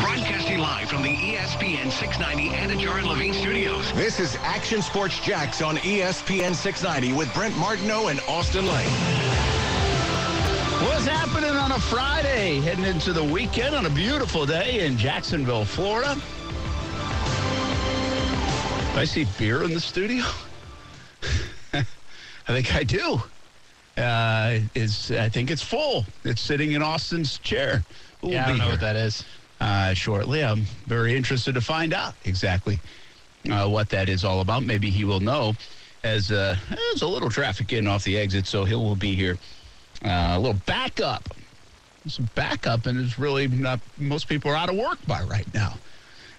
Broadcasting live from the ESPN 690 Anajar and Levine studios. This is Action Sports Jax on ESPN 690 with Brent Martineau and Austin Lane. What's happening on a Friday? Heading into the weekend on a beautiful day in Jacksonville, Florida. I see beer in the studio. I think I do. Uh, is I think it's full. It's sitting in Austin's chair. We'll Yeah, I don't know here, what that is. Uh, shortly, I'm very interested to find out exactly uh, what that is all about. Maybe he will know. As uh, there's a little traffic getting off the exit, so he will be here. Uh, a little backup. Some backup, and it's really not. Most people are out of work by right now.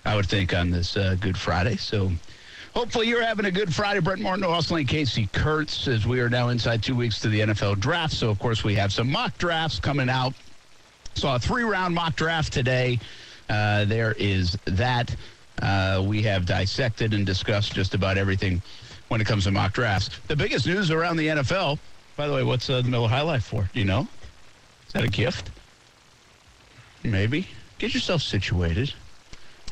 I would think on this uh, Good Friday. So hopefully you're having a good Friday. Brent Martin, Austin Casey Kurtz, as we are now inside two weeks to the NFL draft. So of course we have some mock drafts coming out. Saw a three-round mock draft today. Uh, there is that. Uh, we have dissected and discussed just about everything when it comes to mock drafts. The biggest news around the NFL. By the way, what's uh, the Miller High Life for? Do you know? Is that a gift? Maybe. Get yourself situated.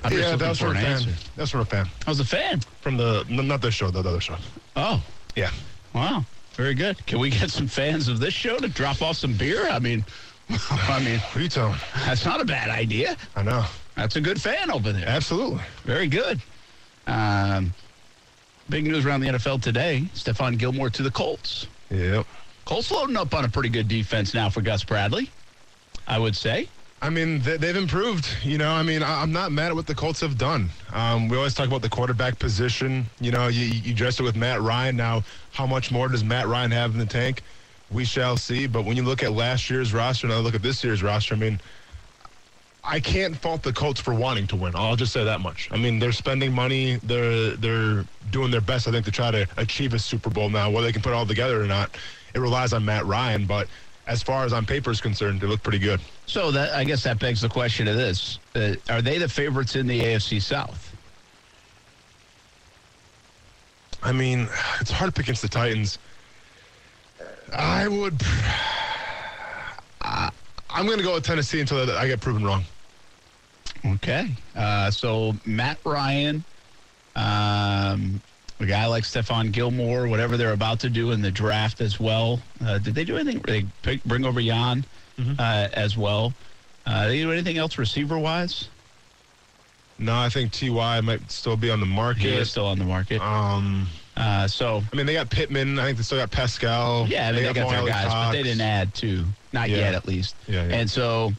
I'm just yeah, that's for for a an fan. answer. That's for a fan. I was a fan. From the not this show, the other show. Oh, Yeah. wow. Very good. Can we get some fans of this show to drop off some beer? I mean, I mean, Who you telling? that's not a bad idea. I know. That's a good fan over there. Absolutely. Very good. Um, big news around the NFL today. Stephon Gilmore to the Colts. Yep. Colts loading up on a pretty good defense now for Gus Bradley, I would say. I mean, they, they've improved. You know, I mean, I'm not mad at what the Colts have done. Um, we always talk about the quarterback position. You know, you, you dressed it with Matt Ryan. Now, how much more does Matt Ryan have in the tank? We shall see. But when you look at last year's roster and I look at this year's roster, I mean, I can't fault the Colts for wanting to win. I'll just say that much. I mean, they're spending money. They're they're doing their best, I think, to try to achieve a Super Bowl. Now, whether they can put it all together or not, it relies on Matt Ryan. But as far as on paper is concerned, they look pretty good. So that I guess that begs the question of this: uh, Are they the favorites in the AFC South? I mean, it's hard to pick against the Titans. I would. I, I'm going to go with Tennessee until I get proven wrong. Okay. Uh, so Matt Ryan, um, a guy like Stephon Gilmore, whatever they're about to do in the draft as well. Uh, did they do anything? They pick, bring over Jan uh, as well. Uh, they do anything else receiver wise? No, I think Ty might still be on the market. He is still on the market. Um, Uh, so I mean, they got Pittman. I think they still got Pascal. yeah, I mean, they, got, their Mo guys, but they didn't add to, not Yeah. yet at least. Yeah, yeah. And so,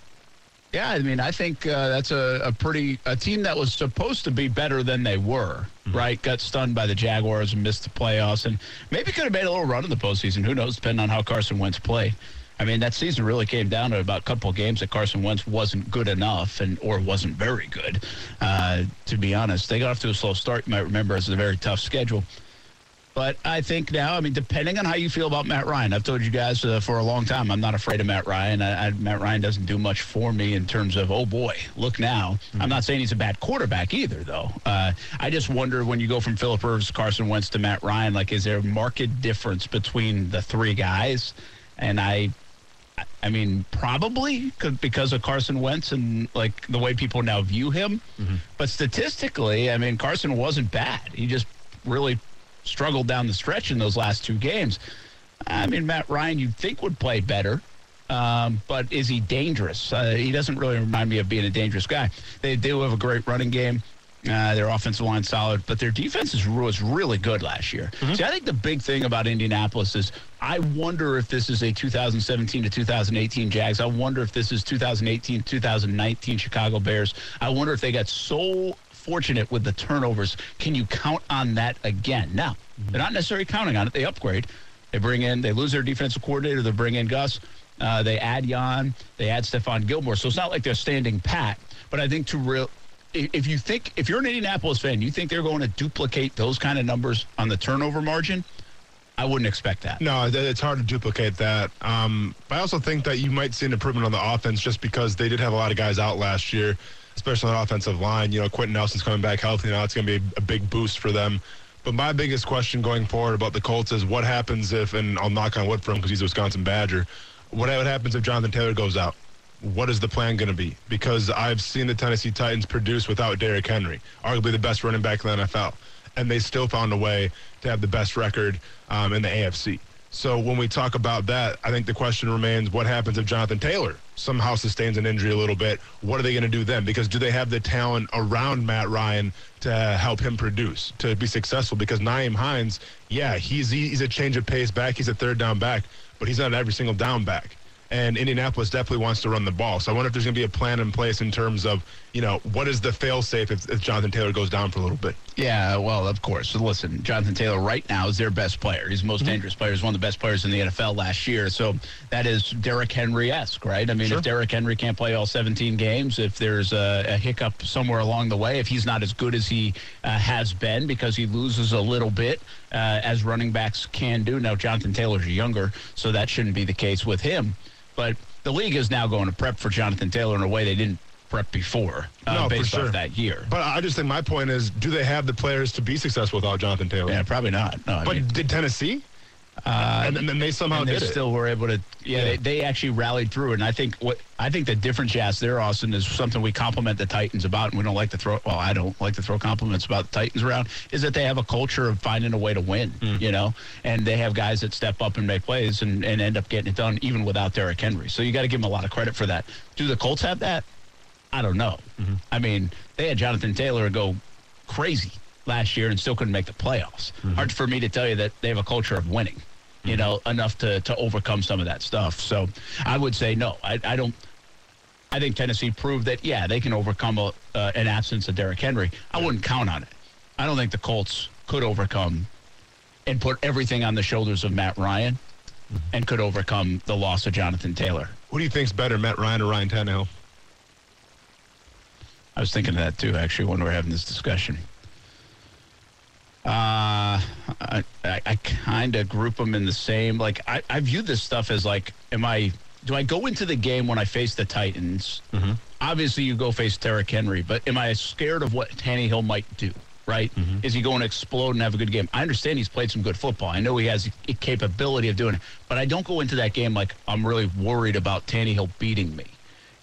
yeah, I mean, I think uh, that's a, a pretty a team that was supposed to be better than they were. Mm-hmm. Right, got stunned by the Jaguars and missed the playoffs, and maybe could have made a little run in the postseason. Who knows? Depending on how Carson Wentz played. I mean, that season really came down to about a couple of games that Carson Wentz wasn't good enough, and or wasn't very good. Uh, to be honest, they got off to a slow start. You might remember as a very tough schedule. But I think now, I mean, depending on how you feel about Matt Ryan, I've told you guys uh, for a long time, I'm not afraid of Matt Ryan. I, I, Matt Ryan doesn't do much for me in terms of, oh boy, look now. I'm not saying he's a bad quarterback either, though. Uh, I just wonder when you go from Philip Rivers, Carson Wentz to Matt Ryan, like, is there a marked difference between the three guys? And I, I mean, probably because of Carson Wentz and like the way people now view him. But statistically, I mean, Carson wasn't bad. He just really struggled down the stretch in those last two games. I mean, Matt Ryan, you'd think would play better. Um, but is he dangerous? Uh, he doesn't really remind me of being a dangerous guy. They do have a great running game. Uh, their offensive line solid, but their defense is, was really good last year. See, I think the big thing about Indianapolis is I wonder if this is a 2017 to 2018 Jags. I wonder if this is 2018 2019 Chicago Bears. I wonder if they got so fortunate with the turnovers. Can you count on that again? Now, they're not necessarily counting on it. They upgrade. They bring in, they lose their defensive coordinator. They bring in Gus. Uh, they add Jan. They add Stephon Gilmore. So it's not like they're standing pat. But I think to real, if you think if you're an Indianapolis fan, you think they're going to duplicate those kind of numbers on the turnover margin. I wouldn't expect that. No, it's hard to duplicate that. Um, I also think that you might see an improvement on the offense just because they did have a lot of guys out last year, especially on the offensive line. You know, Quenton Nelson's coming back healthy now. It's going to be a big boost for them. But my biggest question going forward about the Colts is what happens if, and I'll knock on wood for him because he's a Wisconsin Badger, what happens if Jonathan Taylor goes out? what is the plan going to be? Because I've seen the Tennessee Titans produce without Derrick Henry, arguably the best running back in the NFL, and they still found a way to have the best record um, in the AFC. So when we talk about that, I think the question remains: What happens if Jonathan Taylor somehow sustains an injury a little bit? What are they going to do then? Because do they have the talent around Matt Ryan to help him produce to be successful? Because Nyheim Hines, yeah, he's he's a change of pace back. He's a third down back, but he's not every single down back and Indianapolis definitely wants to run the ball. So I wonder if there's going to be a plan in place in terms of, you know, what is the fail safe if, if, Jonathan Taylor goes down for a little bit? Yeah, well, of course. So listen, Jonathan Taylor right now is their best player. He's the most mm-hmm. dangerous player. He's one of the best players in the NFL last year. So that is Derrick Henry esque, right? I mean, sure. if Derrick Henry can't play all 17 games, if there's a, a, hiccup somewhere along the way, if he's not as good as he uh, has been because he loses a little bit uh, as running backs can do. Now, Jonathan Taylor's younger, so that shouldn't be the case with him. But the league is now going to prep for Jonathan Taylor in a way they didn't prep before uh, no, based sure. off that year. But I just think my point is, do they have the players to be successful without Jonathan Taylor? Yeah, probably not. No, but mean, did Tennessee? Uh, and, then they somehow they did still it. were able to. Yeah, yeah. They, they, actually rallied through, and I think what I think the difference, Jazz, there, Austin, is something we compliment the Titans about, and we don't like to throw. Well, I don't like to throw compliments about the Titans around. Is that they have a culture of finding a way to win, mm. you know, and they have guys that step up and make plays and, and end up getting it done even without Derrick Henry. So you got to give them a lot of credit for that. Do the Colts have that? I don't know. Mm-hmm. I mean, they had Jonathan Taylor go crazy last year and still couldn't make the playoffs. Mm-hmm. Hard for me to tell you that they have a culture of winning you know, enough to, to overcome some of that stuff. So I would say no. I, I don't. I think Tennessee proved that, yeah, they can overcome a, uh, an absence of Derrick Henry. I wouldn't count on it. I don't think the Colts could overcome and put everything on the shoulders of Matt Ryan mm-hmm. and could overcome the loss of Jonathan Taylor. Who do you think's better, Matt Ryan or Ryan Tannehill? I was thinking of that too, actually, when we are having this discussion. Uh, I, I kind of group them in the same. Like I, I view this stuff as like, am I? Do I go into the game when I face the Titans? Mm-hmm. Obviously, you go face Derrick Henry, but am I scared of what Tannehill might do? Right? Mm-hmm. Is he going to explode and have a good game? I understand he's played some good football. I know he has a capability of doing it, but I don't go into that game like I'm really worried about Tannehill beating me.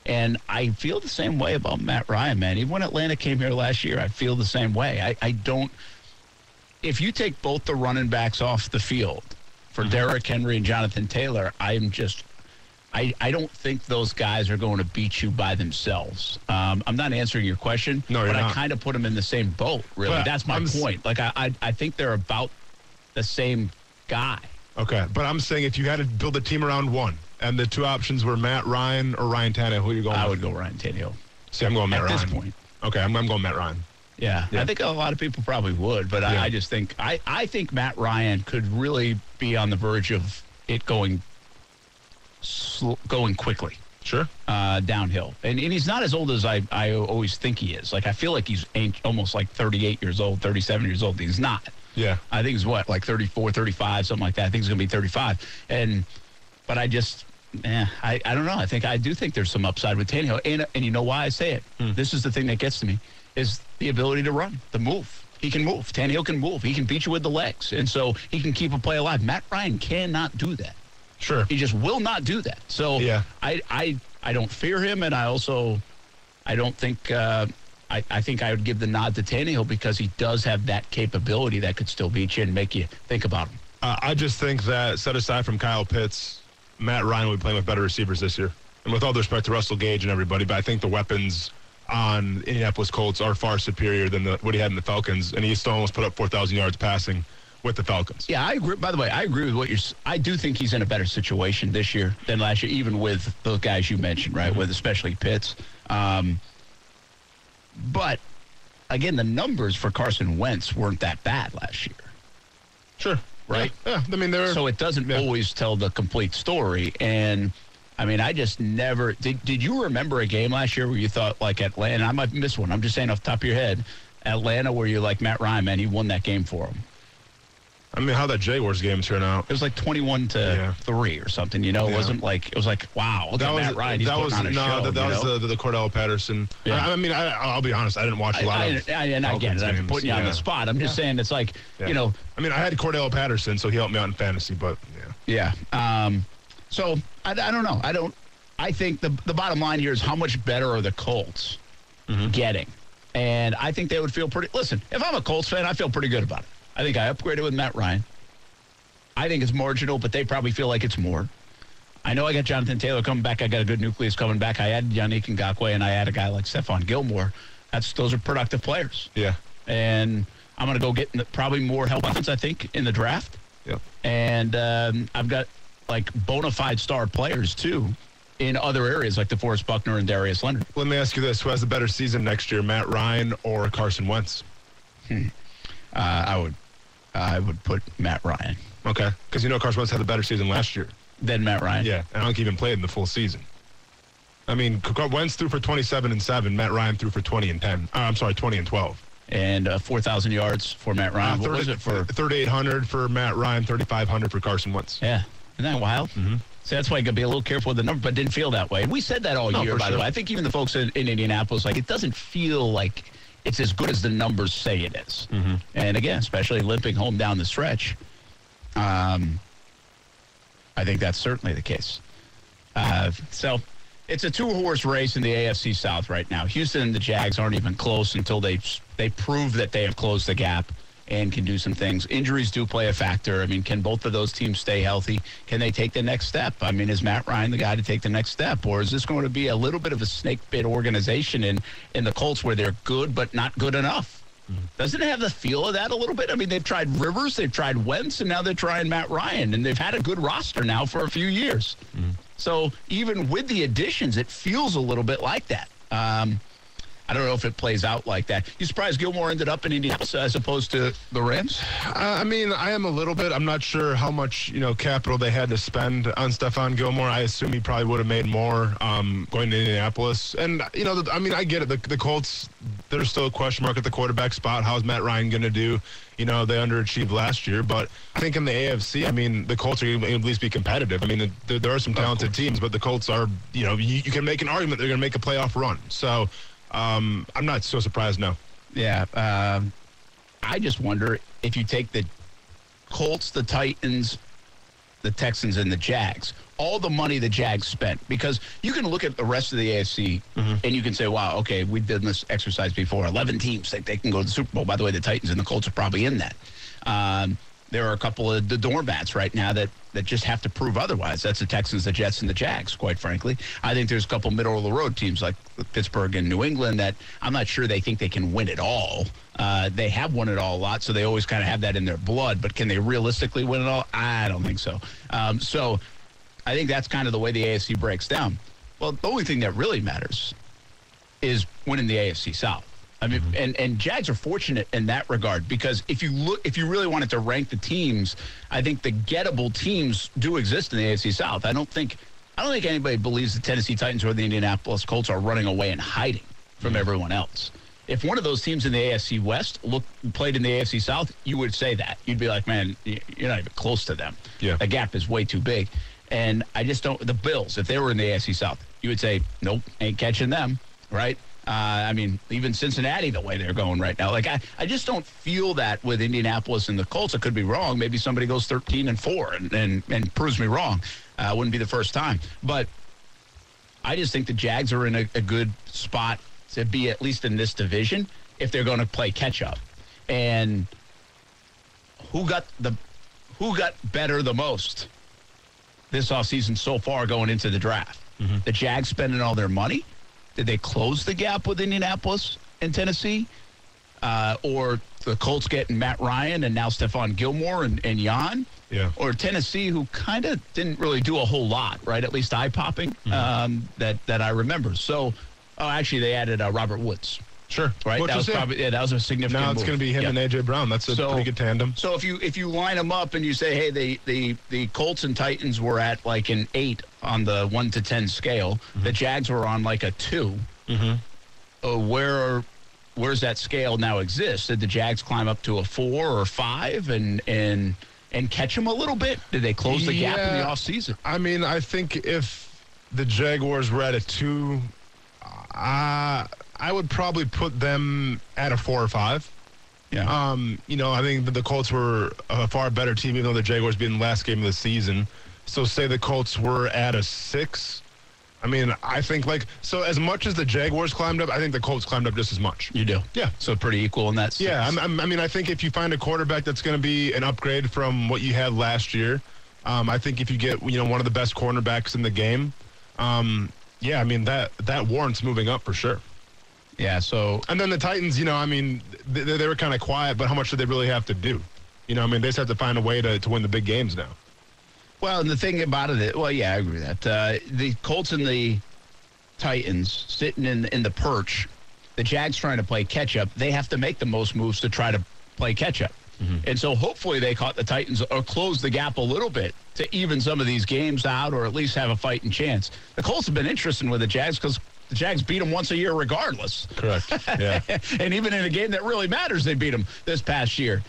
And I feel the same way about Matt Ryan, man. Even when Atlanta came here last year, I feel the same way. I, I don't if you take both the running backs off the field for mm-hmm. Derrick Henry and Jonathan Taylor, I'm just I, I don't think those guys are going to beat you by themselves. Um, I'm not answering your question, no, but not. I kind of put them in the same boat. Really, but that's my I'm point. Like I, I, I think they're about the same guy. Okay, but I'm saying if you had to build a team around one, and the two options were Matt Ryan or Ryan Tannehill, who are you going? I with? would go Ryan Tannehill. See, I'm going Matt At Ryan. At this point. Okay, I'm, I'm going Matt Ryan. Yeah, yeah, I think a lot of people probably would, but yeah. I, I, just think I, I think Matt Ryan could really be on the verge of it going sl- going quickly. Sure. Uh, downhill, and and he's not as old as I I always think he is. Like I feel like he's almost like 38 years old, 37 years old. He's not. Yeah. I think he's what like 34, 35, something like that. I think he's going to be 35, and but I just yeah, I, I don't know. I think I do think there's some upside with Tannehill, and and you know why I say it. Hmm. This is the thing that gets to me is the ability to run, the move. He can move. Tannehill can move. He can beat you with the legs, and so he can keep a play alive. Matt Ryan cannot do that. Sure, he just will not do that. So yeah, I I I don't fear him, and I also I don't think. Uh, I, I think I would give the nod to Tannehill because he does have that capability that could still beat you and make you think about him. Uh, I just think that set aside from Kyle Pitts, Matt Ryan will be playing with better receivers this year. And with all due respect to Russell Gage and everybody, but I think the weapons on Indianapolis Colts are far superior than the, what he had in the Falcons, and he still almost put up 4,000 yards passing with the Falcons. Yeah, I agree. By the way, I agree with what you're. I do think he's in a better situation this year than last year, even with those guys you mentioned, right? Mm-hmm. With especially Pitts. Um, but again, the numbers for Carson Wentz weren't that bad last year. Sure. Right. Yeah. yeah. I mean, they're so it doesn't yeah. always tell the complete story, and I mean, I just never did. Did you remember a game last year where you thought like Atlanta? I might miss one. I'm just saying off the top of your head, Atlanta, where you're like Matt Ryan, man, he won that game for him. I mean, how that Jaguars game turn out? It was like 21 to yeah. three or something. You know, it yeah. wasn't like it was like wow. Look that at was, Matt Ryan. He's that was no, show, that, that was the, the, Cordarrelle Patterson. Yeah. I, I mean, I, will be honest. I didn't watch a lot I, of. I, I, and I get it. I'm putting you on the spot. I'm just saying it's like you know. I mean, I had Cordarrelle Patterson, so he helped me out in fantasy, but yeah. Yeah. Um, so I, I don't know. I don't. I think the the bottom line here is how much better are the Colts getting? And I think they would feel pretty. Listen, if I'm a Colts fan, I feel pretty good about it. I think I upgraded with Matt Ryan. I think it's marginal, but they probably feel like it's more. I know I got Jonathan Taylor coming back. I got a good nucleus coming back. I had Yannick Ngakoue, and I had a guy like Stephon Gilmore. That's those are productive players, Yeah. and I'm going to go get the- probably more help. I think in the draft, Yep. and um, I've got like bona fide star players too in other areas like the DeForest Buckner and Darius Leonard. Let me ask you this: Who has a better season next year, Matt Ryan or Carson Wentz? Uh, I would, I would put Matt Ryan. Okay, because you know Carson Wentz had a better season last year. than Matt Ryan. Yeah, and I don't even played in the full season. I mean, Wentz threw for 27 and seven. Matt Ryan threw for 20 and 10. Uh, I'm sorry, 20 and 12. And uh, 4,000 yards for Matt Ryan. what was it for? 3,800 for Matt Ryan, 3,500 for Carson Wentz. Yeah. Isn't that wild? Mm-hmm. So that's why you got to be a little careful with the number, but didn't feel that way. And We said that all No, year, by the way. I think even the folks in, in Indianapolis, like, it doesn't feel like it's as good as the numbers say it is. Mm-hmm. And again, especially limping home down the stretch, um, I think that's certainly the case. Uh, so it's a two horse race in the AFC South right now. Houston and the Jags aren't even close until they they prove that they have closed the gap and can do some things. Injuries do play a factor. I mean, can both of those teams stay healthy? Can they take the next step? I mean, is Matt Ryan the guy to take the next step, or is this going to be a little bit of a snake bit organization in in the Colts where they're good but not good enough? Doesn't it have the feel of that a little bit? I mean, they've tried Rivers, they've tried Wentz, and now they're trying Matt Ryan, and they've had a good roster now for a few years. So even with the additions, it feels a little bit like that. Um, I don't know if it plays out like that. You surprised Gilmore ended up in Indianapolis as opposed to the Rams? Uh, I mean, I am a little bit. I'm not sure how much you know capital they had to spend on Stephon Gilmore. I assume he probably would have made more um, going to Indianapolis. And you know, the, I mean, I get it. The, the Colts, there's still a question mark at the quarterback spot. How's Matt Ryan going to do? You know, they underachieved last year, but I think in the AFC, I mean, the Colts are going to at least be competitive. I mean, there, there are some talented teams, but the Colts are, you know, you, you can make an argument they're going to make a playoff run. So um, I'm not so surprised. No. Yeah. Um, I just wonder if you take the Colts, the Titans, the Texans, and the Jags, all the money the Jags spent, because you can look at the rest of the AFC and you can say, wow, okay, we've done this exercise before. 11 teams think they can go to the Super Bowl. By the way, the Titans and the Colts are probably in that. Um, there are a couple of the doormats right now that, that just have to prove otherwise. That's the Texans, the Jets, and the Jags, quite frankly. I think there's a couple middle of the road teams like Pittsburgh and New England that I'm not sure they think they can win it all. Uh, they have won it all a lot, so they always kind of have that in their blood. But can they realistically win it all? I don't think so. Um, so I think that's kind of the way the AFC breaks down. Well, the only thing that really matters is winning the AFC South. I mean, and, and Jags are fortunate in that regard because if you look, if you really wanted to rank the teams, I think the gettable teams do exist in the AFC South. I don't think, I don't think anybody believes the Tennessee Titans or the Indianapolis Colts are running away and hiding from mm-hmm. everyone else. If one of those teams in the AFC West look played in the AFC South, you would say that you'd be like, man, you're not even close to them. Yeah. the gap is way too big. And I just don't. The Bills, if they were in the AFC South, you would say, nope, ain't catching them, right? Uh, I mean, even Cincinnati, the way they're going right now, like I, I just don't feel that with Indianapolis and the Colts. I could be wrong. Maybe somebody goes 13 and four and and, and proves me wrong. Uh, wouldn't be the first time, but I just think the Jags are in a, a good spot to be at least in this division if they're going to play catch up. And who got the who got better the most this offseason so far going into the draft? The Jags spending all their money? Did they close the gap with Indianapolis and Tennessee? Uh, or the Colts getting Matt Ryan and now Stephon Gilmore and, and Jan? Yeah. Or Tennessee, who kind of didn't really do a whole lot, right? At least eye popping um, that that I remember. So, oh, actually, they added uh, Robert Woods, Sure. right? Which that was yeah. probably yeah, that was a significant. Now it's going to be him Yeah. and AJ Brown. That's a So- pretty good tandem. So if you if you line them up and you say, hey, the the the Colts and Titans were at like an eight on the one to ten scale, Mm-hmm. the Jags were on like a 2 Uh, where are, where's that scale now exist? Did the Jags climb up to a four or five and and and catch them a little bit? Did they close the gap in the Yeah. offseason? I mean, I think if the Jaguars were at a two, uh, I would probably put them at a four or five. Yeah. Um, you know, I think that the Colts were a far better team, even though the Jaguars beat in the last game of the season. So say the Colts were at a six. I mean, I think like so as much as the Jaguars climbed up, I think the Colts climbed up just as much. You do. Yeah. So pretty equal in that sense. Yeah, I'm, I'm, I mean, I think if you find a quarterback that's going to be an upgrade from what you had last year, um, I think if you get you know one of the best cornerbacks in the game, um, yeah, I mean that that warrants moving up for sure. Yeah. So And then the Titans, you know, I mean, they, they were kind of quiet, but how much do they really have to do? You know, I mean, they just have to find a way to, to win the big games now. Well, and the thing about it, well, yeah, I agree with that. Uh, the Colts and the Titans sitting in in the perch, the Jags trying to play catch up. They have to make the most moves to try to play catch up. And so hopefully they caught the Titans or close the gap a little bit to even some of these games out or at least have a fighting chance. The Colts have been interesting with the Jags because the Jags beat them once a year regardless. Correct. Yeah. and even in a game that really matters, they beat them this past year.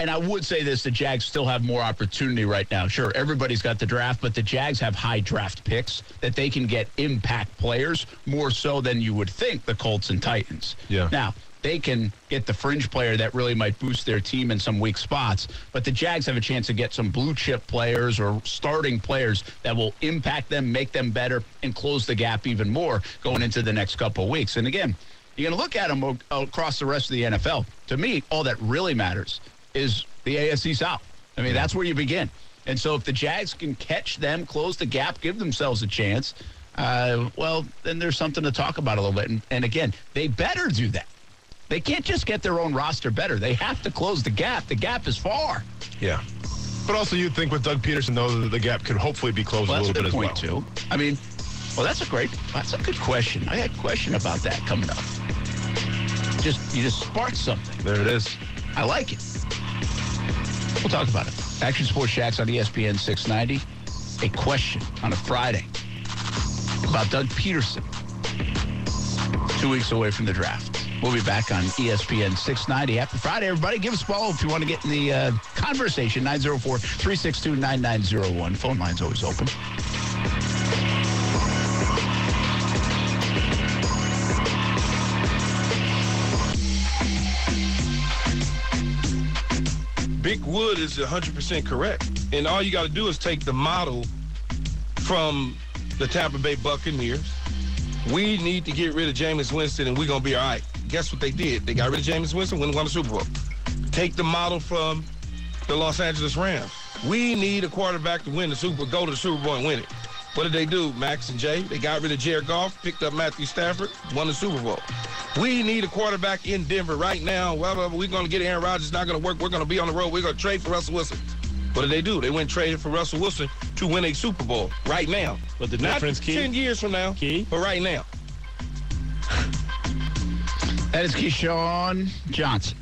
And I would say this the Jags still have more opportunity right now. Sure, everybody's got the draft, but the Jags have high draft picks that they can get impact players more so than you would think the Colts and Titans. Yeah. Now, they can get the fringe player that really might boost their team in some weak spots, but the Jags have a chance to get some blue chip players or starting players that will impact them, make them better, and close the gap even more going into the next couple of weeks. And again, you're going to look at them across the rest of the NFL. To me, all that really matters is the AFC South. I mean, that's where you begin. And so if the Jags can catch them, close the gap, give themselves a chance, uh, well, then there's something to talk about a little bit. And, and again, they better do that. They can't just get their own roster better. They have to close the gap. The gap is far. Yeah. But also, you'd think with Doug Pederson, though, that the gap could hopefully be closed Well, a a little good bit as well. point, too. I mean, well, that's a great, that's a good question. I had a question about that coming up. Just, you just sparked something. There it is. I like it. We'll talk about it. Action Sports Jax on ESPN 690. A question on a Friday about Doug Pederson. Two weeks away from the draft. We'll be back on ESPN 690. Happy Friday, everybody. Give us a call if you want to get in the uh, conversation. 904 362 9901. Phone line's always open. Wood is 100% correct. And all you got to do is take the model from the Tampa Bay Buccaneers. We need to get rid of Jameis Winston and we're going to be all right. Guess what they did? They got rid of Jameis Winston, and won the Super Bowl. Take the model from the Los Angeles Rams. We need a quarterback to win the Super Bowl, go to the Super Bowl and win it. What did they do, Max and Jay? They got rid of Jared Goff, picked up Matthew Stafford, won the Super Bowl. We need a quarterback in Denver right now. Well, well, we're going to get Aaron Rodgers. It's not going to work. We're going to be on the road. We're going to trade for Russell Wilson. What did they do? They went and traded for Russell Wilson to win a Super Bowl right now. But the Not difference, Key- 10 years from now, Key? but right now. That is Keyshawn Johnson,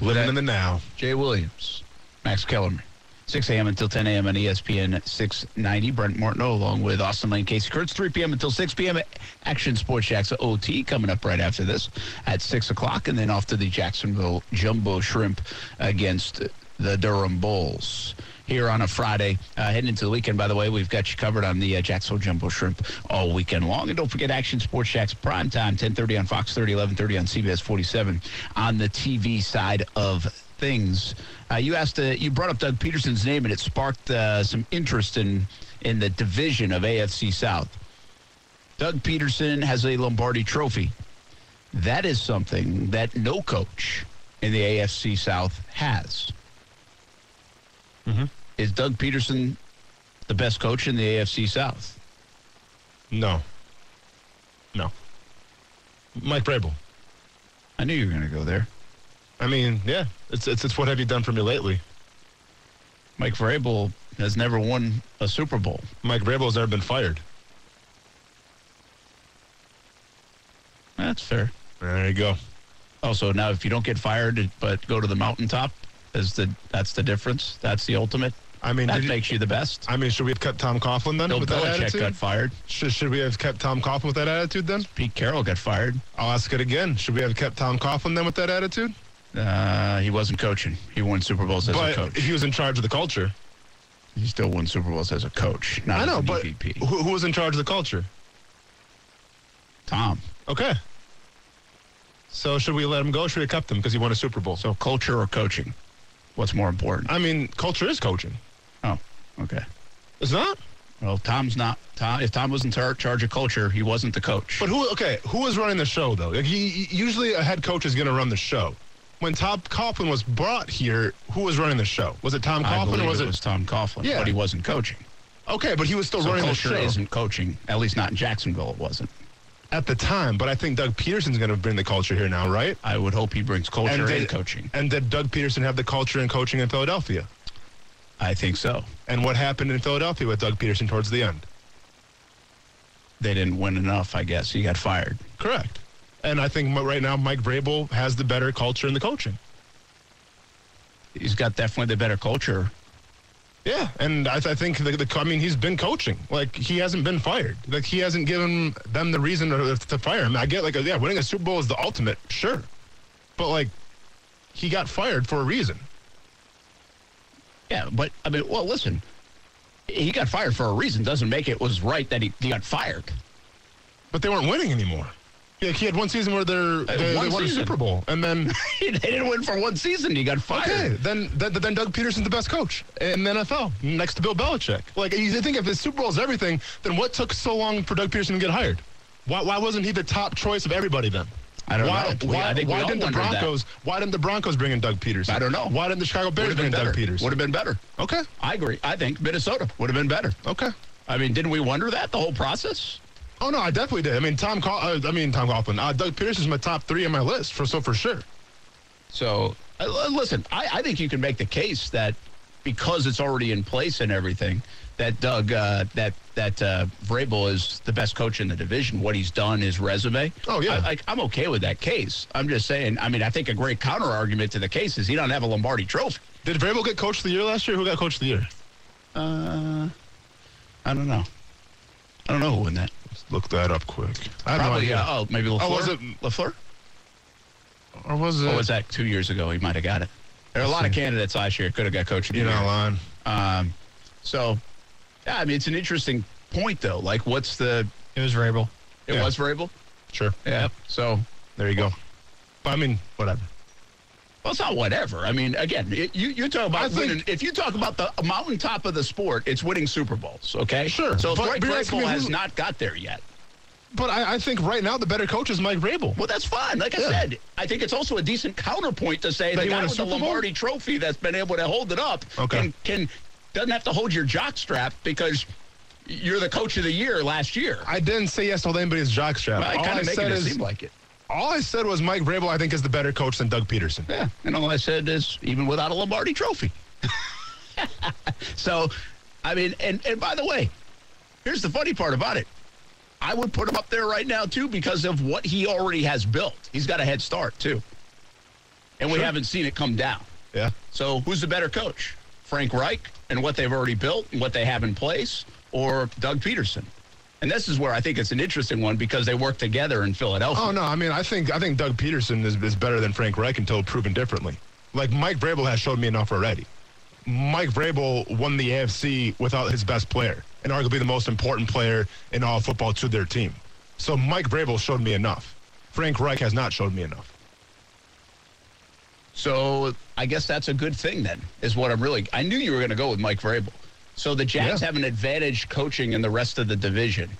Living in the now. Jay Williams, Max Kellerman. 6 a.m. until 10 a.m. on ESPN 690. Brent Martineau along with Austin Lane, Casey Kurtz. 3 p.m. until 6 p.m. Action Sports Jax OT coming up right after this at 6 o'clock. And then off to the Jacksonville Jumbo Shrimp against the Durham Bulls. Here on a Friday, uh, heading into the weekend, by the way, we've got you covered on the uh, Jacksonville Jumbo Shrimp all weekend long. And don't forget Action Sports Jax prime time, 1030 on Fox 30, 1130 on CBS 47 on the TV side of things. Uh, you asked, uh, you brought up Doug Pederson's name, and it sparked uh, some interest in in the division of AFC South. Doug Pederson has a Lombardi Trophy. That is something that no coach in the AFC South has. Is Doug Pederson the best coach in the AFC South? No. No. Mike Vrabel. I knew you were going to go there. I mean, yeah, it's, it's it's what have you done for me lately? Mike Vrabel has never won a Super Bowl. Mike Vrabel has never been fired. That's fair. There you go. Also, now if you don't get fired but go to the mountaintop, is the that's the difference. That's the ultimate. I mean, That did you- makes you the best. I mean, should we have kept Tom Coughlin then Bill with that Belichick attitude? got fired. Should, should we have kept Tom Coughlin with that attitude then? Pete Carroll got fired. I'll ask it again. Should we have kept Tom Coughlin then with that attitude? Uh, he wasn't coaching. He won Super Bowls as a but coach. he was in charge of the culture. He still won Super Bowls as a coach, not I know, but who, who was in charge of the culture? Tom. Okay. So should we let him go? Should we have him because he won a Super Bowl? So culture or coaching? What's more important? I mean, culture is coaching. Oh, okay. It's not. Well, Tom's not. Tom, if Tom was in tar- charge of culture, he wasn't the coach. But who? Okay, who was running the show though? Like, he, usually a head coach is going to run the show. When Tom Coughlin was brought here, who was running the show? Was it Tom I Coughlin believe or was it it? was Tom Coughlin, Yeah. but he wasn't coaching. okay, but he was still So running the culture show isn't coaching. At least not in Jacksonville. It wasn't. at the time. But I think Doug Pederson's going to bring the culture here now, right? I would hope he brings culture and, did, coaching. And did Doug Pederson have the culture and coaching in Philadelphia? I think so. And what happened in Philadelphia with Doug Pederson towards the end? They didn't win enough. I guess he got fired. Correct. And I think right now Mike Vrabel has the better culture and the coaching. He's got definitely the better culture. Yeah, and I, I think the, the I mean he's been coaching. Like he hasn't been fired. Like he hasn't given them the reason to, to fire him. I get like yeah, winning a Super Bowl is the ultimate, sure, but like he got fired for a reason. Yeah, but I mean, well, listen, he got fired for a reason. Doesn't make it was right that he, he got fired. But they weren't winning anymore. Like he had one season where they're, uh, they, one they won a. Super Bowl, and then they didn't win for one season. He got fired. okay, then then, then Doug Pederson's the best coach in the NFL next to Bill Belichick. Like you think if the Super Bowl is everything, then what took so long for Doug Pederson to get hired? Why, why wasn't he the top choice of everybody then? I don't why, know. Why, I think why didn't the wondered that. Broncos? Why didn't the Broncos bring in Doug Pederson? I don't know. Why didn't the Chicago Bears bring in. Doug Pederson? Would have been better. Okay. I agree. I think Minnesota would have been better. Okay. I mean, didn't we wonder that the whole process? Oh no, I definitely did. I mean, Tom. Col- uh, I mean, Tom Coughlin. Uh, Doug Pederson's my top three on my list for so for sure. So, uh, listen, I, I think you can make the case that because it's already in place and everything, that Doug, uh, that that uh, Vrabel is the best coach in the division. What he's done, his resume. Oh, yeah. I, like, I'm okay with that case. I'm just saying. I mean, I think a great counter argument to the case is he don't have a Lombardi Trophy. Did Vrabel get Coach of the Year last year? Who got Coach of the Year? Uh, I don't know. I don't know who won that. Let's look that up quick. I have no Probably. idea. Uh, oh, maybe LaFleur. was it- LaFleur? or was it? Or was that two years ago? He might have got it. There are a lot of candidates last year could have got coach You're year. not lying. Um, so, yeah, I mean, it's an interesting point, though. Like, what's the. It was Vrabel. It Yeah. was Vrabel? Sure. Yeah. So, There you go. But I mean, whatever. Well, it's not whatever. I mean, again, it, you, you talk about think- winning. If you talk about the mountaintop of the sport, it's winning Super Bowls, okay? Sure, So, but- Frank but you're asking Vrabel has not got there yet. But I, I think right now the better coach is Mike Vrabel. Well, that's fine. Like I said, I think it's also a decent counterpoint to say That the guy a with the Super Bowl? Lombardi Trophy that's been able to hold it up Okay. can, can doesn't have to hold your jock strap because you're the coach of the year last year. I didn't say yes to hold anybody's jockstrap. Well, I kind of said it is, seem like it. All I said was Mike Vrabel. I think is the better coach than Doug Pederson. Yeah, and all I said is even without a Lombardi Trophy. so, I mean, and and by the way, here's the funny part about it. I would put him up there right now too because of what he already has built. He's got a head start too, and we haven't seen it come down. Yeah. So, who's the better coach, Frank Reich and what they've already built and what they have in place, or Doug Pederson? And this is where I think it's an interesting one because they work together in Philadelphia. Oh no, I mean I think I think Doug Pederson is, is better than Frank Reich until proven differently. Like Mike Vrabel has showed me enough already. Mike Vrabel won the AFC without his best player and arguably the most important player in all of football to their team. So Mike Vrabel showed me enough. Frank Reich has not showed me enough. So I guess that's a good thing then, is what I'm really. I knew you were going to go with Mike Vrabel. So the Jags Yeah. have an advantage coaching in the rest of the division,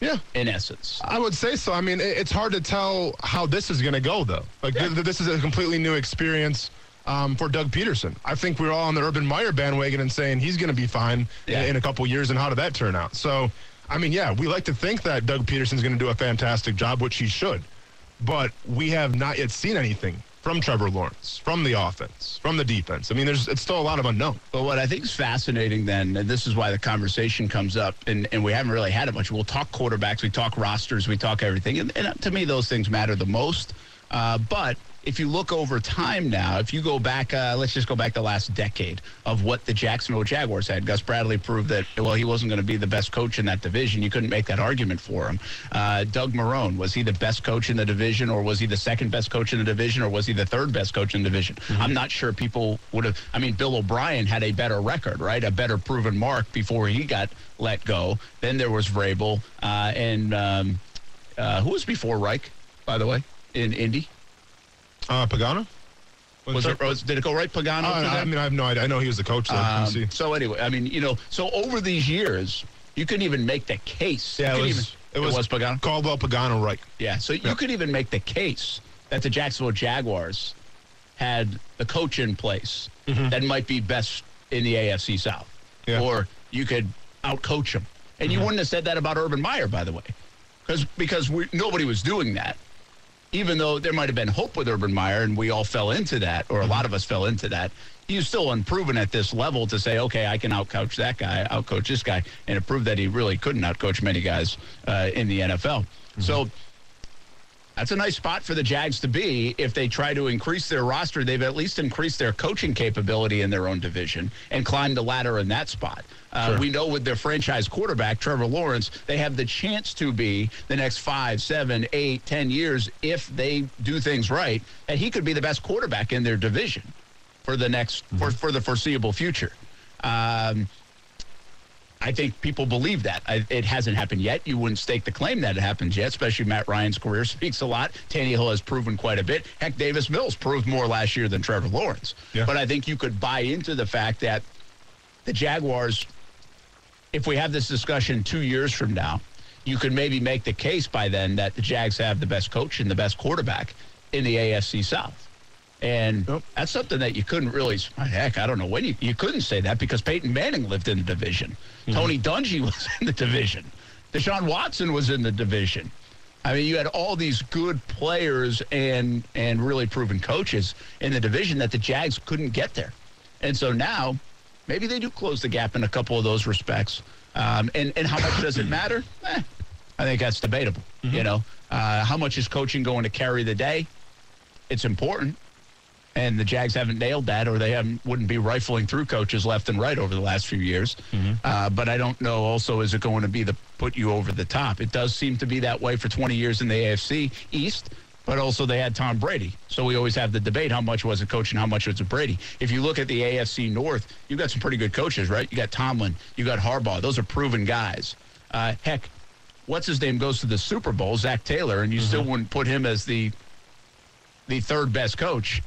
Yeah. in essence. I would say so. I mean, it's hard to tell how this is going to go, though. Like, th- this is a completely new experience um, for Doug Pederson. I think we're all on the Urban Meyer bandwagon and saying he's going to be fine Yeah. in, in a couple years. And how did that turn out? So, I mean, yeah, we like to think that Doug Pederson's going to do a fantastic job, which he should. But we have not yet seen anything from Trevor Lawrence, from the offense, from the defense. I mean, there's it's still a lot of unknown. But what I think is fascinating then, and this is why the conversation comes up, and, and we haven't really had it much. We'll talk quarterbacks, we talk rosters, we talk everything. And, and to me, those things matter the most. Uh, but if you look over time now, if you go back, uh, let's just go back the last decade of what the Jacksonville Jaguars had. Gus Bradley proved that, well, he wasn't going to be the best coach in that division. You couldn't make that argument for him. Uh, Doug Marrone, was he the best coach in the division, or was he the second best coach in the division, or was he the third best coach in the division? I'm not sure people would have. I mean, Bill O'Brien had a better record, right? A better proven mark before he got let go. Then there was Vrabel, uh, and um, uh, who was before Reich, by the way, in Indy? Uh, Pagano? Was it? Was, did it go right, Pagano? Uh, I mean, I have no idea. I know he was the coach. Though. Um, so anyway, I mean, you know, so over these years, You couldn't even make the case. Yeah, it was, even- it was Pagano. Caldwell Pagano, right? Yeah, so you could even make the case that the Jacksonville Jaguars had the coach in place that might be best in the AFC South. Yeah. Or you could outcoach them. And you wouldn't have said that about Urban Meyer, by the way, because because we, nobody was doing that. Even though there might have been hope with Urban Meyer, and we all fell into that, or a lot of us fell into that, he was still unproven at this level to say, okay, I can outcoach that guy, outcoach this guy, and it proved that he really couldn't outcoach many guys uh, in the NFL. So that's a nice spot for the Jags to be. If they try to increase their roster, they've at least increased their coaching capability in their own division and climbed the ladder in that spot. Uh, Sure. We know with their franchise quarterback, Trevor Lawrence, they have the chance to be the next five, seven, eight, ten years if they do things right, that he could be the best quarterback in their division for the next for, for the foreseeable future. Um, I think people believe that. I, it hasn't happened yet. You wouldn't stake the claim that it happens yet, especially Matt Ryan's career speaks a lot. Tannehill has proven quite a bit. Heck, Davis Mills proved more last year than Trevor Lawrence. Yeah. But I think you could buy into the fact that the Jaguars, if we have this discussion two years from now, you could maybe make the case by then that the Jags have the best coach and the best quarterback in the AFC South. And that's something that you couldn't really, heck, I don't know when you, you couldn't say that because Peyton Manning lived in the division. Tony Dungy was in the division. Deshaun Watson was in the division. I mean, you had all these good players and and really proven coaches in the division that the Jags couldn't get there. And so now, maybe they do close the gap in a couple of those respects. Um, and and how much does it matter? Eh, I think that's debatable. You know, uh, how much is coaching going to carry the day? It's important, and the Jags haven't nailed that, or they haven't wouldn't be rifling through coaches left and right over the last few years. Uh, but I don't know. Also, is it going to be the put you over the top? It does seem to be that way for 20 years in the AFC East. But also, they had Tom Brady. So we always have the debate how much was it coach and how much was it Brady. If you look at the AFC North, you've got some pretty good coaches, right? You got Tomlin, you got Harbaugh. Those are proven guys. Uh, heck, what's his name goes to the Super Bowl, Zac Taylor, and you still wouldn't put him as the the third best coach.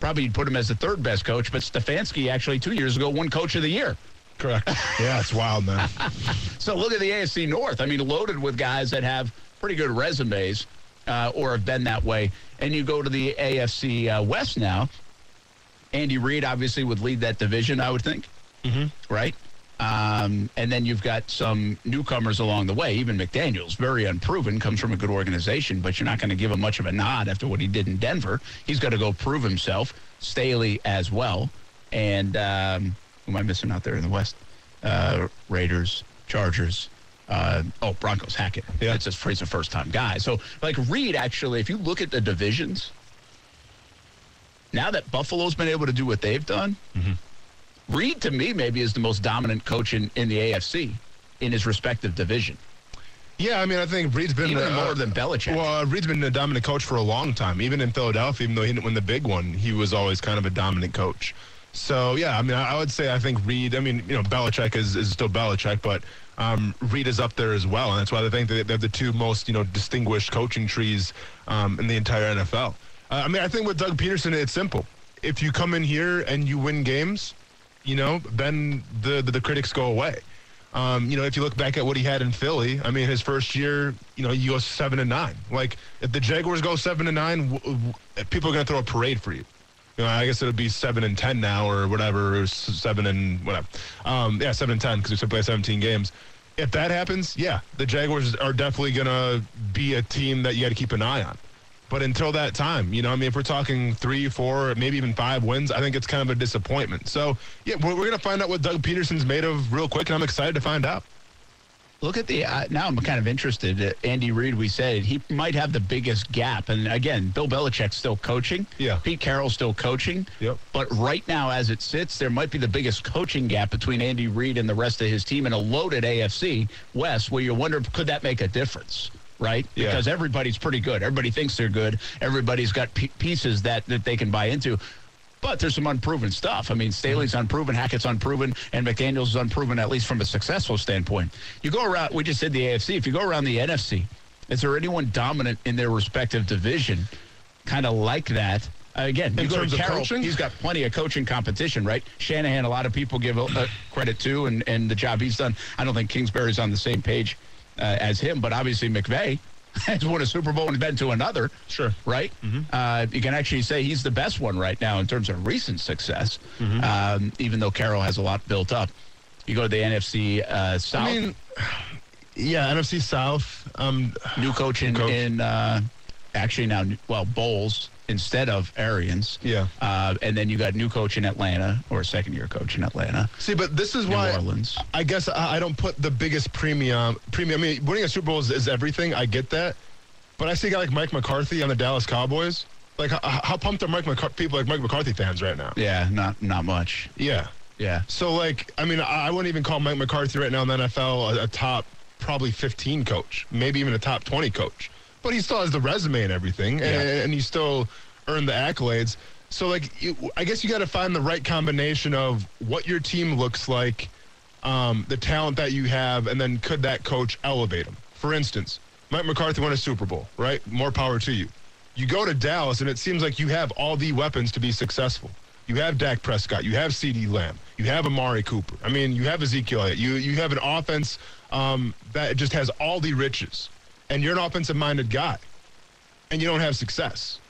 Probably you'd put him as the third best coach, but Stefanski actually two years ago won Coach of the Year. Correct. yeah, it's wild, man. So look at the AFC North. I mean, loaded with guys that have pretty good resumes uh, or have been that way. And you go to the AFC uh, West now. Andy Reid obviously would lead that division, I would think. Mm-hmm. Right? Um, and then you've got some newcomers along the way. Even McDaniels, very unproven, comes from a good organization, but you're not going to give him much of a nod after what he did in Denver. He's got to go prove himself. Staley as well. And um, who am I missing out there in the West? Uh, Raiders, Chargers. Uh, oh, Broncos, Hackett. Yeah. It's a, he's a first time guy. So, like, Reid, actually, if you look at the divisions, now that Buffalo's been able to do what they've done, Reid, to me, maybe is the most dominant coach in, in the AFC in his respective division. Yeah, I mean, I think Reid's been Even uh, more than Belichick. Well, uh, Reid's been a dominant coach for a long time. Even in Philadelphia, even though he didn't win the big one, he was always kind of a dominant coach. So yeah, I mean, I I would say I think Reid. I mean, you know, Belichick is, is still Belichick, but um, Reid is up there as well, and that's why I think that they're the two most you know distinguished coaching trees um, in the entire NFL. Uh, I mean, I think with Doug Pederson, it's simple. If you come in here and you win games, you know, then the the, the critics go away. Um, you know, if you look back at what he had in Philly, I mean, his first year, you know, you go seven and nine. Like, if the Jaguars go seven and nine, w- w- people are going to throw a parade for you. You know, I guess it would be seven and ten now, or whatever, or seven and whatever. Um, yeah, seven and ten because we still play 17 games. If that happens, yeah, the Jaguars are definitely going to be a team that you got to keep an eye on. But until that time, you know, I mean, if we're talking three, four, maybe even five wins, I think it's kind of a disappointment. So, yeah, we're, we're going to find out what Doug Pederson's made of real quick, and I'm excited to find out. Look at the uh, now. I'm kind of interested. Uh, Andy Reid, we said he might have the biggest gap, and again, Bill Belichick's still coaching. Yeah. Pete Carroll's still coaching. Yep. But right now, as it sits, there might be the biggest coaching gap between Andy Reid and the rest of his team in a loaded AFC West, where you wonder could that make a difference, right? Yeah. Because everybody's pretty good. Everybody thinks they're good. Everybody's got p- pieces that that they can buy into. But there's some unproven stuff. I mean, Staley's unproven, Hackett's unproven, and McDaniels is unproven, at least from a successful standpoint. You go around, we just did the AFC. If you go around the NFC, is there anyone dominant in their respective division, kind of like that? Again, you In terms to of coaching? he's got plenty of coaching competition, right? Shanahan, a lot of people give uh, credit to, and, and the job he's done. I don't think Kingsbury's on the same page uh, as him, but obviously McVay has won a Super Bowl and been to another. Sure. Right? Uh, you can actually say he's the best one right now in terms of recent success, um, even though Carroll has a lot built up. You go to the NFC uh, South, I mean, yeah, NFC South. Um, new coach in, coach. in uh, actually now, well, Bowles instead of Arians. Yeah. Uh, and then you got new coach in Atlanta or second year coach in Atlanta. see, but this is New why Orleans. I guess I, I don't put the biggest premium. Premium. I mean, winning a Super Bowl is, is everything. I get that, but I see a guy like Mike McCarthy on the Dallas Cowboys. Like, how, how pumped are Mike McCar- people like Mike McCarthy fans right now? Yeah, not not much. Yeah. Yeah. So, like, I mean, I, I wouldn't even call Mike McCarthy right now in the NFL a, a top probably 15 coach, maybe even a top 20 coach. But he still has the resume and everything, Yeah. and, and he still earned the accolades. So, like, I guess you got to find the right combination of what your team looks like, um, the talent that you have, and then could that coach elevate them? For instance, Mike McCarthy won a Super Bowl, right? More power to you. You go to Dallas, and it seems like you have all the weapons to be successful. You have Dak Prescott. You have CeeDee Lamb. You have Amari Cooper. I mean, you have Ezekiel. You you have an offense um, that just has all the riches, and you're an offensive-minded guy, and you don't have success,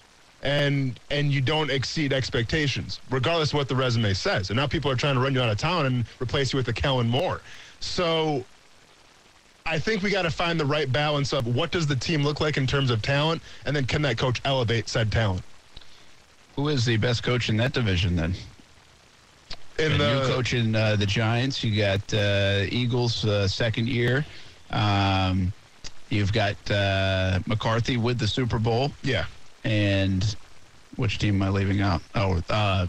and and you don't exceed expectations, regardless of what the resume says. And now people are trying to run you out of town and replace you with a Kellen Moore. So I think we got to find the right balance of what does the team look like in terms of talent, and then can that coach elevate said talent? Who is the best coach in that division then? In the you coach in uh, the Giants. You got uh, Eagles uh, second year. Um, you've got uh, McCarthy with the Super Bowl. yeah, And which team am I leaving out? Oh, uh,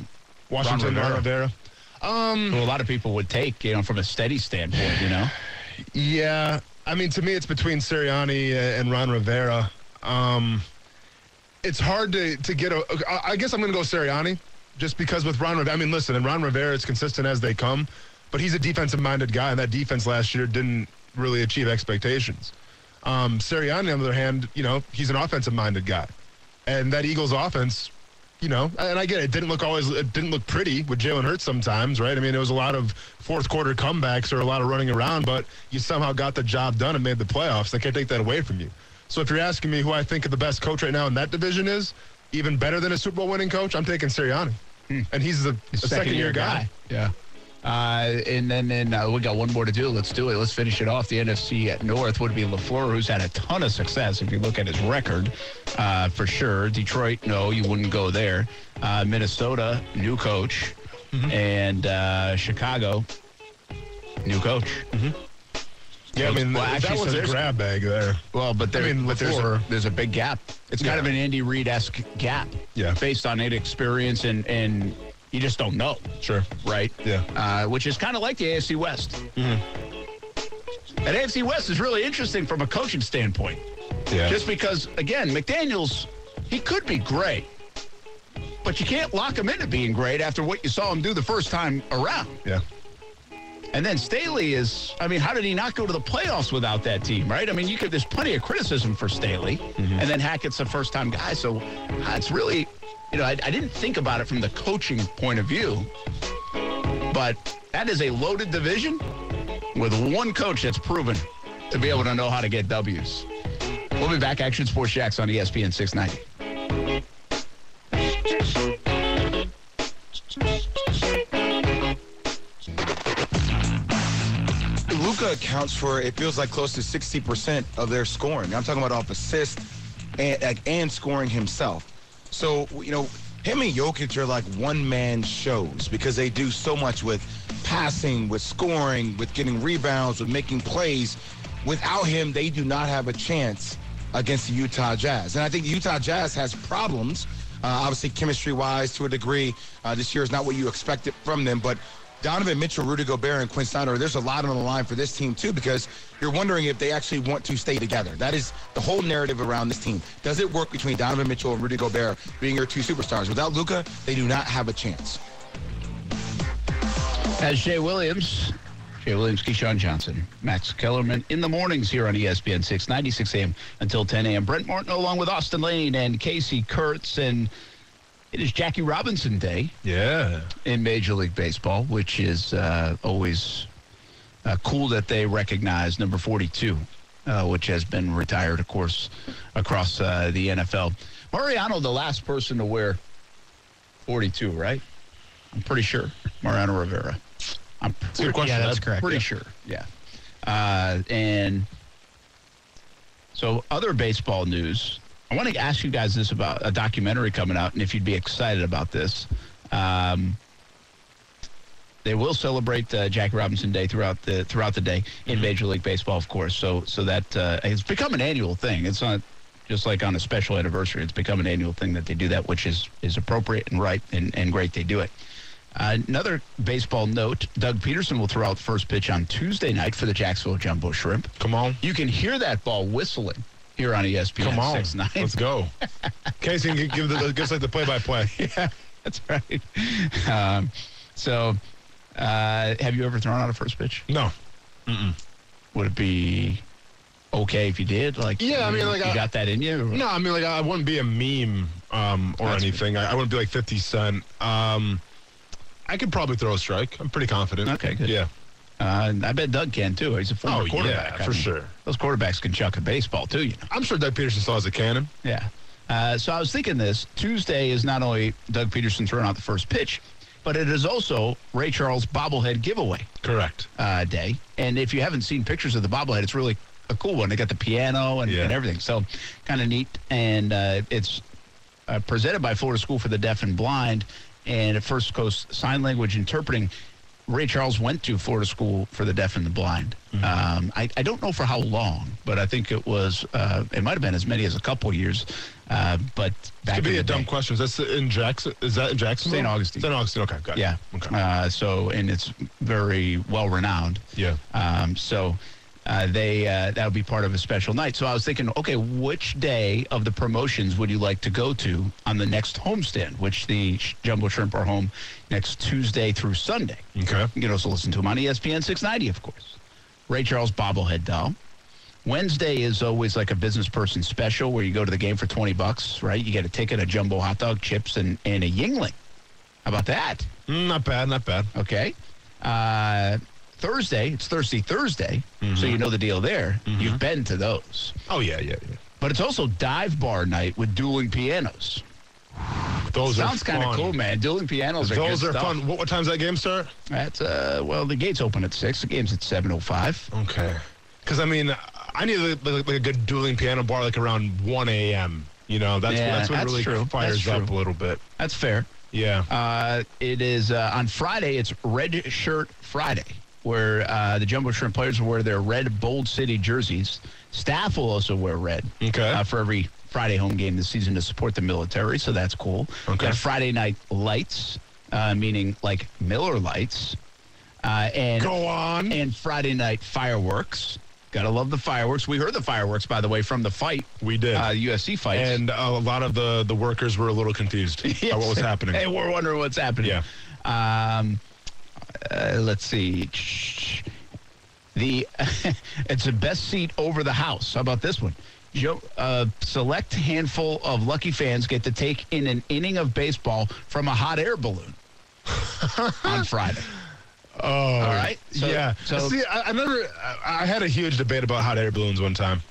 Washington Ron Ron Rivera. Rivera. who a lot of people would take, you know, from a steady standpoint, you know? Yeah, I mean, to me, it's between Sirianni and Ron Rivera. Um, it's hard to to get a. I- guess I'm going to go Sirianni, just because with Ron Rivera. I mean, listen, and Ron Rivera is consistent as they come, but he's a defensive-minded guy, and that defense last year didn't really achieve expectations. Um, Sirianni, on the other hand, you know, he's an offensive-minded guy, and that Eagles offense. You know, and I get it. it. Didn't look always. It didn't look pretty with Jalen Hurts sometimes, right? I mean, it was a lot of fourth quarter comebacks or a lot of running around, but you somehow got the job done and made the playoffs. They can't take that away from you. So if you're asking me who I think of the best coach right now in that division is, even better than a Super Bowl winning coach, I'm taking Sirianni, and he's a, a second year guy. Yeah. Uh, and then, then uh, we got one more to do. Let's do it. Let's finish it off. The NFC at North would be LaFleur, who's had a ton of success if you look at his record, uh, for sure. Detroit, no, you wouldn't go there. Uh, Minnesota, new coach. Mm-hmm. And uh, Chicago, new coach. Yeah, I mean Well, that was a grab bag there. Well, but there, mean, but there's, a, there's a big gap. It's kind of an Andy Reid esque gap. Yeah. Based on inexperience and, and you just don't know. Sure. Right? Yeah. Uh, which is kind of like the AFC West. And AFC West is really interesting from a coaching standpoint. Yeah. Just because, again, McDaniels, he could be great, but you can't lock him into being great after what you saw him do the first time around. yeah. And then Staley is, I mean, how did he not go to the playoffs without that team, right? I mean, you could, there's plenty of criticism for Staley. And then Hackett's a first time guy. So uh, it's really, you know, I, I didn't think about it from the coaching point of view. But that is a loaded division with one coach that's proven to be able to know how to get W's. We'll be back. Action Sports Jax on ESPN 690. Luka accounts for it feels like close to 60% of their scoring. I'm talking about off assist and and scoring himself. So you know, him and Jokic are like one man shows because they do so much with passing, with scoring, with getting rebounds, with making plays. Without him, they do not have a chance against the Utah Jazz. And I think the Utah Jazz has problems. Uh, obviously, chemistry-wise, to a degree, uh, this year is not what you expected from them. But Donovan Mitchell, Rudy Gobert, and Quin Snyder, there's a lot on the line for this team, too, because you're wondering if they actually want to stay together. That is the whole narrative around this team. Does it work between Donovan Mitchell and Rudy Gobert being your two superstars? Without Luka, they do not have a chance. As Jay Williams, Jay Williams, Keyshawn Johnson, Max Kellerman in the mornings here on ESPN 696 a.m. until 10 a.m. Brent Martin along with Austin Lane and Casey Kurtz. And It is Jackie Robinson Day Yeah. in Major League Baseball, which is uh, always uh, cool that they recognize number 42, uh, which has been retired, of course, across uh, the NFL. Mariano, the last person to wear 42, right? I'm pretty sure. Mariano Rivera. I'm pretty, question. Yeah, that's I'm correct. Pretty yeah. sure. Yeah. Uh, and so, other baseball news. I want to ask you guys this about a documentary coming out, and if you'd be excited about this. Um, they will celebrate uh, Jackie Robinson Day throughout the throughout the day in Major League Baseball, of course. So so that uh, it's become an annual thing. It's not just like on a special anniversary. It's become an annual thing that they do that, which is is appropriate and right and, and great. They do it. Uh, another baseball note: Doug Pederson will throw out the first pitch on Tuesday night for the Jacksonville Jumbo Shrimp. Come on. You can hear that ball whistling here on ESPN. Come on. 6-9. Let's go. Casey can give the give us like the play by play. yeah, that's right. Um, so, uh, have you ever thrown out a first pitch? No. Would it be okay if you did? Like, Yeah, I mean, you- like, you I- got that in you. No, I mean like I wouldn't be a meme um, or That's- anything. I, I wouldn't be like 50 Cent. Um, I could probably throw a strike. I'm pretty confident. Okay, good. Yeah. Uh, I bet Doug can too. He's a former Oh, yeah, quarterback. I for mean, sure. Those quarterbacks can chuck a baseball too. You know. I'm sure Doug Pederson still has a cannon. Yeah. Uh, so I was thinking this Tuesday is not only Doug Pederson throwing out the first pitch, but it is also Ray Charles bobblehead giveaway. Correct. uh, day. And if you haven't seen pictures of the bobblehead, it's really a cool one. They got the piano and, Yeah. and everything. So kind of neat. And uh, it's uh, presented by Florida School for the Deaf and Blind and at First Coast Sign Language Interpreting. Ray Charles went to Florida School for the Deaf and the Blind. Um, I, I don't know for how long, but I think it was, uh, it might have been as many as a couple years. Uh, but back Could be a dumb question. Is that in Jackson? Is that in Jackson? St. Augustine. St. Augustine. Okay, got it. Yeah. Okay. Uh, so, and it's very well renowned. yeah. Um, so uh, they uh, that would be part of a special night. So I was thinking, okay, which day of the promotions would you like to go to on the next homestand? Which the Jumbo Shrimp are home next Tuesday through Sunday. Okay. You can also listen to them on ESPN 690, of course. Ray Charles bobblehead doll. Wednesday is always like a business person special where you go to the game for 20 bucks, right? You get a ticket, a jumbo hot dog, chips, and, and a Yuengling. How about that? Mm, not bad. Not bad. Okay. Uh, Thursday, it's Thirsty Thursday, so you know the deal there. You've been to those. Oh yeah, yeah, yeah. But it's also dive bar night with dueling pianos. Those Sounds kind of cool, man. Dueling pianos are Those are stuff. fun. What, what time's that game start? That's uh, well, the gates open at six. The game's at seven oh five. Okay. Because I mean, I need like, like, a good dueling piano bar like around 1 a.m. You know, that's Yeah, that's what that's really true. fires That's up true. a little bit. That's fair. Yeah. Uh, it is uh, on Friday. It's Red Shirt Friday, where uh, the Jumbo Shrimp players will wear their red Bold City jerseys. Staff will also wear red. Okay. Uh, for every Friday home game this season to support the military, so that's cool. Okay. Got Friday night lights, uh, meaning like Miller lights, uh, and Go on. and Friday night fireworks. Gotta love the fireworks. We heard the fireworks, by the way, from the fight, we did. uh, UFC fights. and a lot of the, the workers were a little confused about what was happening. Hey, we're wondering what's happening. Yeah. Um, uh, let's see. The it's the best seat over the house. How about this one? Joe, a select handful of lucky fans get to take in an inning of baseball from a hot air balloon on Friday. Oh, All right. So- yeah. so- See, I, I never. I, I had a huge debate about hot air balloons one time.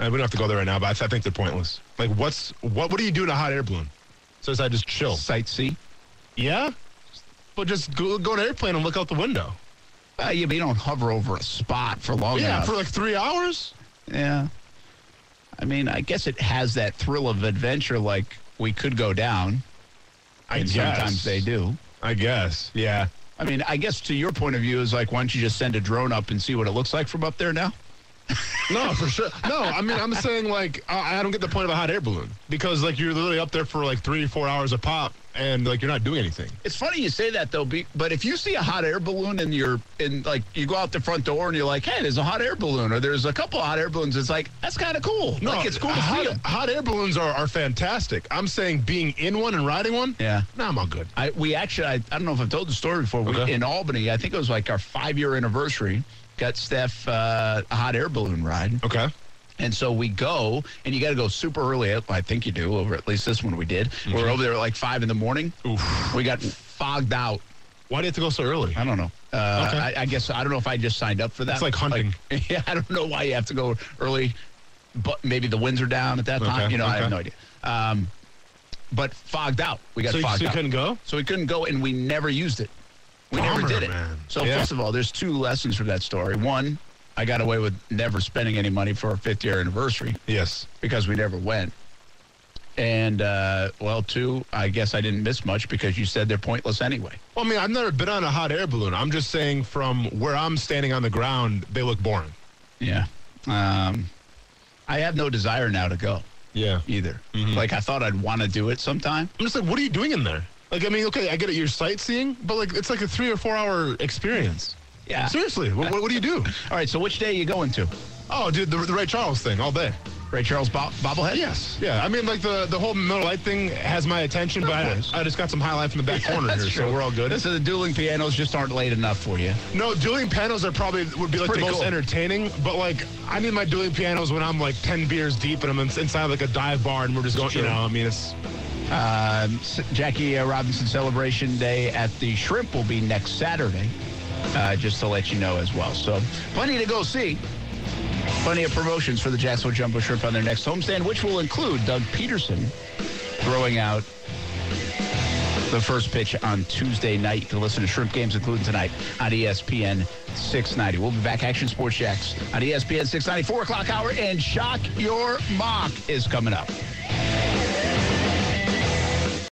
And we don't have to go there right now, but I, th- I think they're pointless. Like, what's what? What do you do in a hot air balloon? So I just chill. Sightsee. Yeah. But just go, go on an airplane and look out the window. Uh, yeah, but you don't hover over a spot for long yeah, enough. for like three hours. Yeah. I mean, I guess it has that thrill of adventure like we could go down. I and guess. sometimes they do. I guess. Yeah. I mean, I guess to your point of view is like, why don't you just send a drone up and see what it looks like from up there now? No, for sure. No, I mean, I'm saying like I I don't get the point of a hot air balloon because like you're literally up there for like three, four hours a pop, and like you're not doing anything. It's funny you say that though, but if you see a hot air balloon and you're in like you go out the front door and you're like, hey, there's a hot air balloon or there's a couple hot air balloons, it's like that's kind of cool. like it's cool to hot, hot air balloons are, are fantastic. I'm saying being in one and riding one. Yeah. Nah, I'm all good. I, we actually, I, I don't know if I've told the story before. We, Okay. in Albany, I think it was like our five year anniversary. Got Steph uh, a hot air balloon ride. Okay. And so we go, and you got to go super early. I think you do, over at least this one we did. We're over there at like five in the morning. Oof. We got fogged out. Why do you have to go so early? I don't know. Uh, Okay. I, I guess I don't know if I just signed up for that. It's like hunting. Like, yeah, I don't know why you have to go early, but maybe the winds are down at that time. Okay, You know, I have no idea. Um, but fogged out. We got So, fogged so you out. couldn't go? So we couldn't go, and we never used it. We never did it. man. So Yeah. first of all, there's two lessons from that story. One, I got away with never spending any money for our fifth year anniversary Yes. because we never went. And uh, well, two, I guess I didn't miss much because you said they're pointless anyway. Well, I mean, I've never been on a hot air balloon. I'm just saying from where I'm standing on the ground, they look boring. Yeah. Um, I have no desire now to go Yeah. either. Mm-hmm. Like I thought I'd want to do it sometime. I'm just like, what are you doing in there? Like, I mean, okay, I get it, you're sightseeing, but like, it's like a three or four hour experience. Yeah. Seriously, what, what, what do you do? All right. So which day are you going to? Oh, dude, the, the Ray Charles thing all day. Ray Charles bo- bobblehead? Yes. Yeah. I mean, like the the whole Miller Lite thing has my attention, but I. I just got some highlight from the back corner here, true. so we're all good. So the dueling pianos just aren't late enough for you. No, dueling pianos are probably would be like the most cool. entertaining, but like I need my dueling pianos when I'm like ten beers deep and I'm in- inside like a dive bar and we're just going. You know, I mean, it's Um, S- Jackie uh, Robinson Celebration Day at the Shrimp will be next Saturday, uh, just to let you know as well. So plenty to go see. Plenty of promotions for the Jacksonville Jumbo Shrimp on their next homestand, which will include Doug Pederson throwing out the first pitch on Tuesday night. You can listen to Shrimp Games, including tonight, on ESPN 690. We'll be back. Action Sports Jax on ESPN 690, 4 o'clock hour, and Shock Your Mock is coming up.